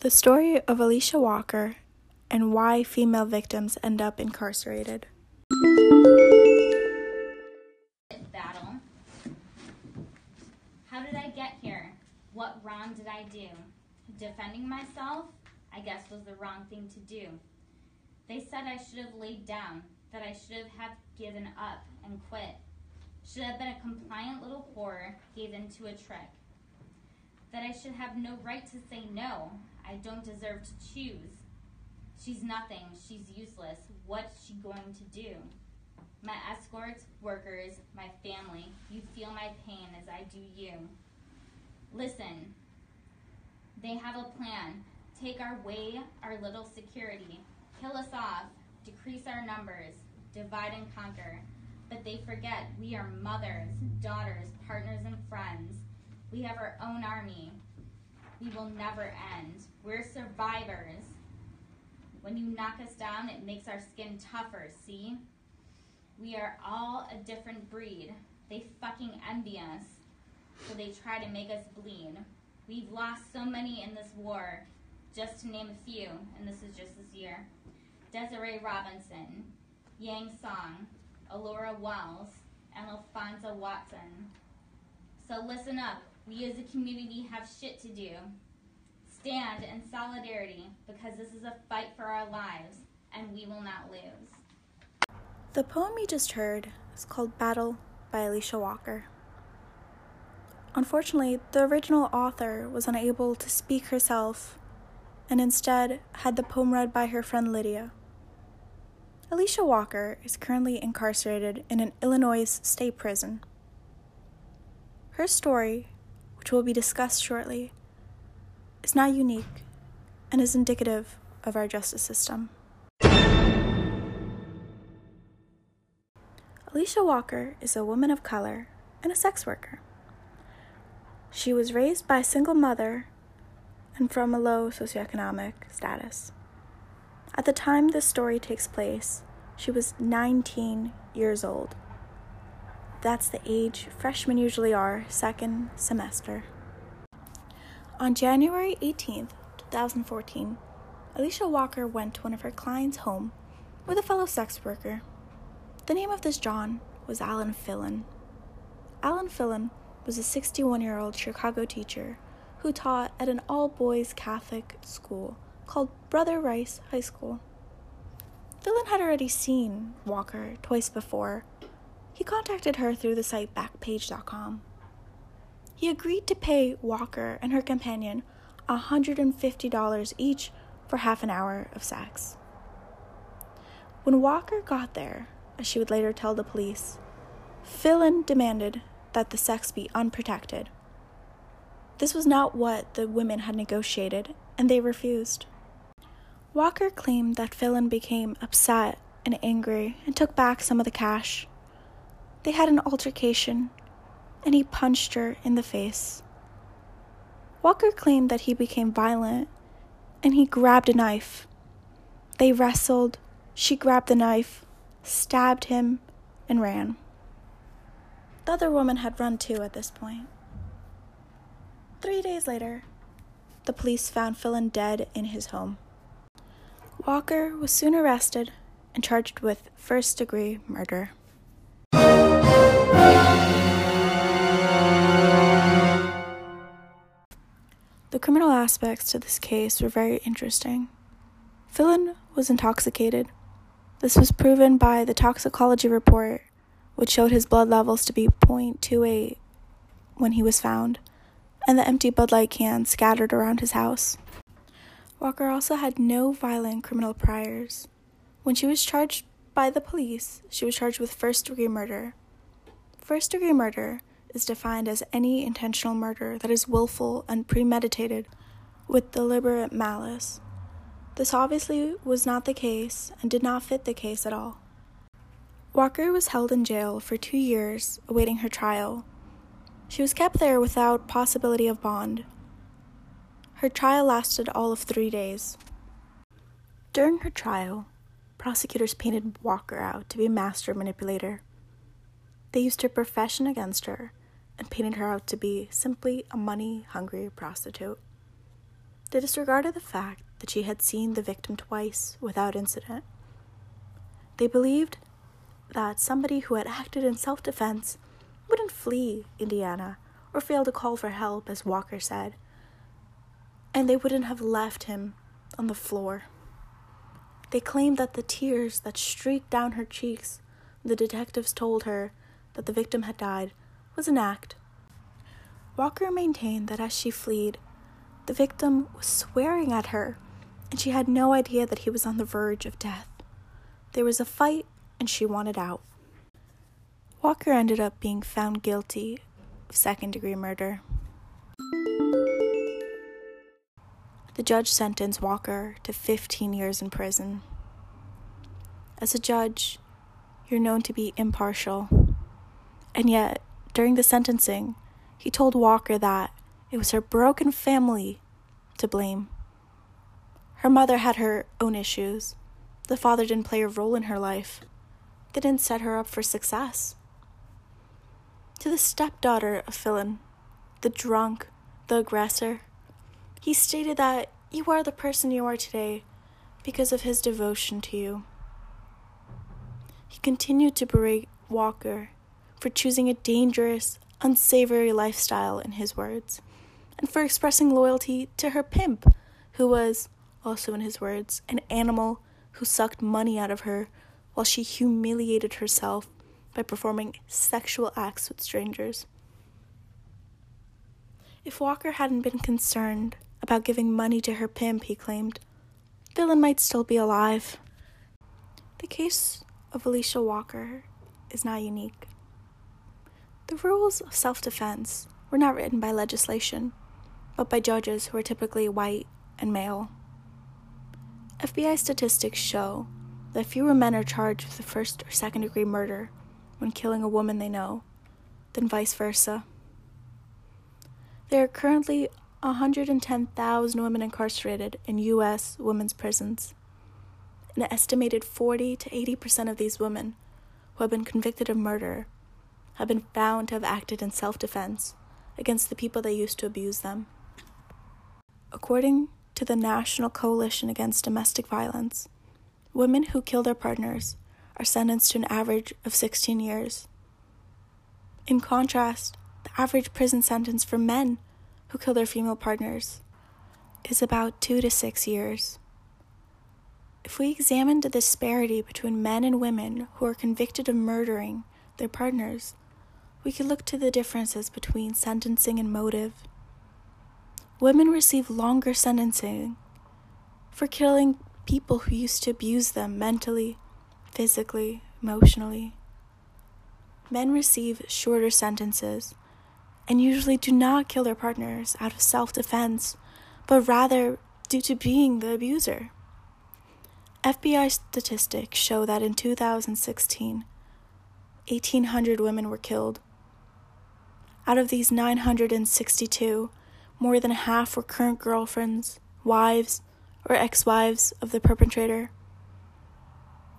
The story of Alisha Walker and why female victims end up incarcerated. Battle. How did I get here? What wrong did I do? Defending myself, I guess, was the wrong thing to do. They said I should have laid down, that I should have given up and quit. Should have been a compliant little whore, gave in to a trick. That I should have no right to say no. I don't deserve to choose. She's nothing. She's useless. What's she going to do? My escorts, workers, my family, you feel my pain as I do you. Listen, they have a plan. Take our way, our little security. Kill us off, decrease our numbers, divide and conquer. But they forget we are mothers, daughters, partners, and friends. We have our own army. We will never end. We're survivors. When you knock us down, it makes our skin tougher, see? We are all a different breed. They fucking envy us, so they try to make us bleed. We've lost so many in this war, just to name a few, and this is just this year. Desiree Robinson, Yang Song, Alora Wells, and Alphonza Watson. So listen up. We as a community have shit to do. Stand in solidarity because this is a fight for our lives and we will not lose. The poem you just heard is called Battle by Alisha Walker. Unfortunately, the original author was unable to speak herself and instead had the poem read by her friend Lydia. Alisha Walker is currently incarcerated in an Illinois state prison. Her story, which will be discussed shortly, is not unique and is indicative of our justice system. Alisha Walker is a woman of color and a sex worker. She was raised by a single mother and from a low socioeconomic status. At the time this story takes place, she was 19 years old. That's the age freshmen usually are, second semester. On January 18th, 2014, Alisha Walker went to one of her clients' home with a fellow sex worker. The name of this John was Allan Filan. Allan Filan was a 61 year old Chicago teacher who taught at an all boys Catholic school called Brother Rice High School. Filan had already seen Walker twice before. He contacted her through the site Backpage.com. He agreed to pay Walker and her companion $150 each for half an hour of sex. When Walker got there, as she would later tell the police, Filan demanded that the sex be unprotected. This was not what the women had negotiated, and they refused. Walker claimed that Filan became upset and angry and took back some of the cash. They had an altercation, and he punched her in the face. Walker claimed that he became violent and he grabbed a knife. They wrestled, she grabbed the knife, stabbed him, and ran. The other woman had run too at this point. Three days later, the police found Filan dead in his home. Walker was soon arrested and charged with first degree murder. The criminal aspects to this case were very interesting. Filan was intoxicated. This was proven by the toxicology report, which showed his blood levels to be 0.28 when he was found, and the empty Bud Light can scattered around his house. Walker also had no violent criminal priors. When she was charged by the police, she was charged with first degree murder. First degree murder is defined as any intentional murder that is willful and premeditated with deliberate malice. This obviously was not the case and did not fit the case at all. Walker was held in jail for two years awaiting her trial. She was kept there without possibility of bond. Her trial lasted all of three days. During her trial, prosecutors painted Walker out to be a master manipulator. They used her profession against her and painted her out to be simply a money hungry prostitute. They disregarded the fact that she had seen the victim twice without incident. They believed that somebody who had acted in self defense wouldn't flee Indiana or fail to call for help, as Walker said, and they wouldn't have left him on the floor. They claimed that the tears that streaked down her cheeks, the detectives told her that the victim had died, was an act. Walker maintained that as she fled, the victim was swearing at her, and she had no idea that he was on the verge of death. There was a fight, and she wanted out. Walker ended up being found guilty of second degree murder. The judge sentenced Walker to 15 years in prison. As a judge, you're known to be impartial. And yet, during the sentencing, he told Walker that it was her broken family to blame. Her mother had her own issues. The father didn't play a role in her life. They didn't set her up for success. To the stepdaughter of Filan, the drunk, the aggressor, he stated that you are the person you are today because of his devotion to you. He continued to berate Walker for choosing a dangerous, unsavory lifestyle, in his words, and for expressing loyalty to her pimp, who was, also in his words, an animal who sucked money out of her while she humiliated herself by performing sexual acts with strangers. If Walker hadn't been concerned about giving money to her pimp, he claimed. Filan might still be alive. The case of Alisha Walker is not unique. The rules of self defense were not written by legislation, but by judges who are typically white and male. FBI statistics show that fewer men are charged with first or second degree murder when killing a woman they know than vice versa. There are currently 110,000 women incarcerated in U.S. women's prisons. An estimated 40 to 80 percent of these women who have been convicted of murder have been found to have acted in self defense against the people they used to abuse them. According to the National Coalition Against Domestic Violence, women who kill their partners are sentenced to an average of 16 years. In contrast, the average prison sentence for men who kill their female partners is about two to six years. If we examine the disparity between men and women who are convicted of murdering their partners, we can look to the differences between sentencing and motive. Women receive longer sentencing for killing people who used to abuse them mentally, physically, emotionally. Men receive shorter sentences and usually do not kill their partners out of self defense, but rather due to being the abuser. FBI statistics show that in 2016, 1,800 women were killed. Out of these 962, more than half were current girlfriends, wives, or ex wives of the perpetrator.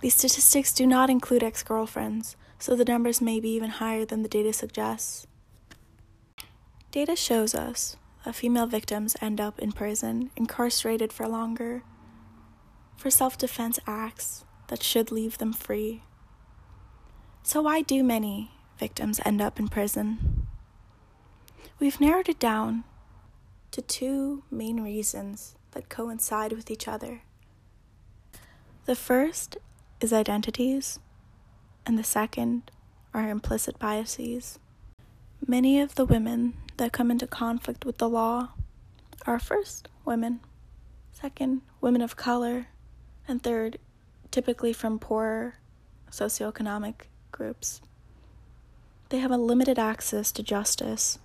These statistics do not include ex girlfriends, so the numbers may be even higher than the data suggests. Data shows us that female victims end up in prison, incarcerated for longer, for self defense acts that should leave them free. So, why do many victims end up in prison? We've narrowed it down to two main reasons that coincide with each other. The first is identities, and the second are implicit biases. Many of the women that come into conflict with the law are first, women, second, women of color, and third, typically from poorer socioeconomic groups. They have a limited access to justice.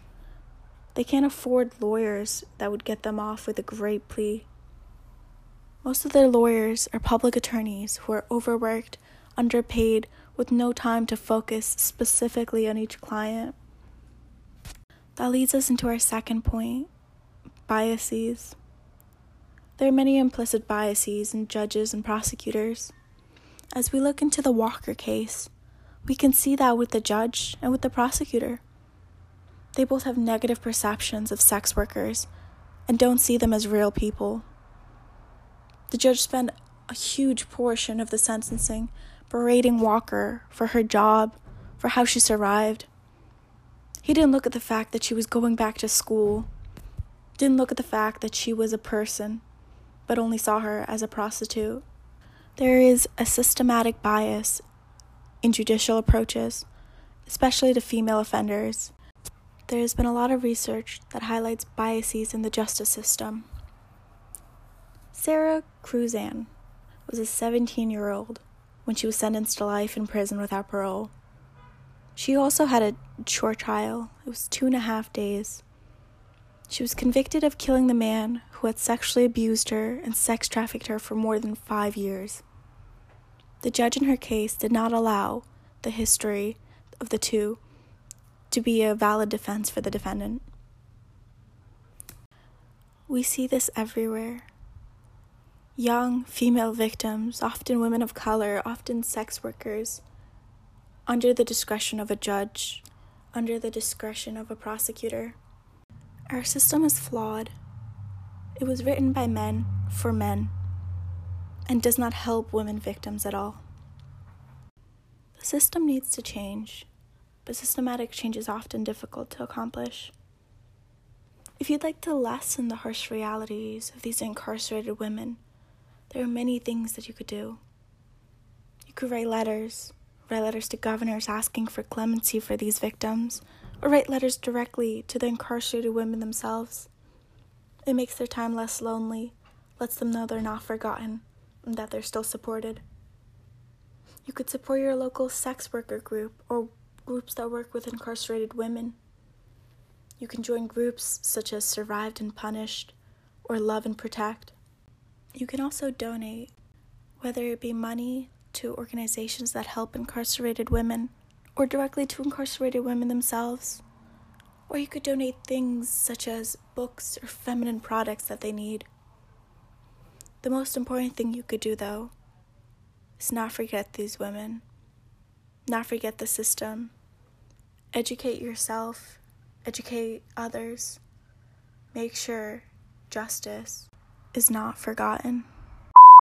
They can't afford lawyers that would get them off with a great plea. Most of their lawyers are public attorneys who are overworked, underpaid, with no time to focus specifically on each client. That leads us into our second point biases. There are many implicit biases in judges and prosecutors. As we look into the Walker case, we can see that with the judge and with the prosecutor. They both have negative perceptions of sex workers and don't see them as real people. The judge spent a huge portion of the sentencing berating Walker for her job, for how she survived. He didn't look at the fact that she was going back to school, didn't look at the fact that she was a person, but only saw her as a prostitute. There is a systematic bias in judicial approaches, especially to female offenders. There has been a lot of research that highlights biases in the justice system. Sara Kruzan was a 17 year old when she was sentenced to life in prison without parole. She also had a short trial, it was two and a half days. She was convicted of killing the man who had sexually abused her and sex trafficked her for more than five years. The judge in her case did not allow the history of the two to be a valid defense for the defendant. We see this everywhere. Young female victims, often women of color, often sex workers, under the discretion of a judge, under the discretion of a prosecutor. Our system is flawed. It was written by men for men and does not help women victims at all. The system needs to change, but systematic change is often difficult to accomplish. If you'd like to lessen the harsh realities of these incarcerated women, there are many things that you could do. You could write letters, write letters to governors asking for clemency for these victims, or write letters directly to the incarcerated women themselves. It makes their time less lonely, lets them know they're not forgotten, and that they're still supported. You could support your local sex worker group or groups that work with incarcerated women. You can join groups such as Survived and Punished or Love and Protect. You can also donate, whether it be money to organizations that help incarcerated women or directly to incarcerated women themselves. Or you could donate things such as books or feminine products that they need. The most important thing you could do, though, is not forget these women, not forget the system. Educate yourself, educate others. Make sure justice is not forgotten.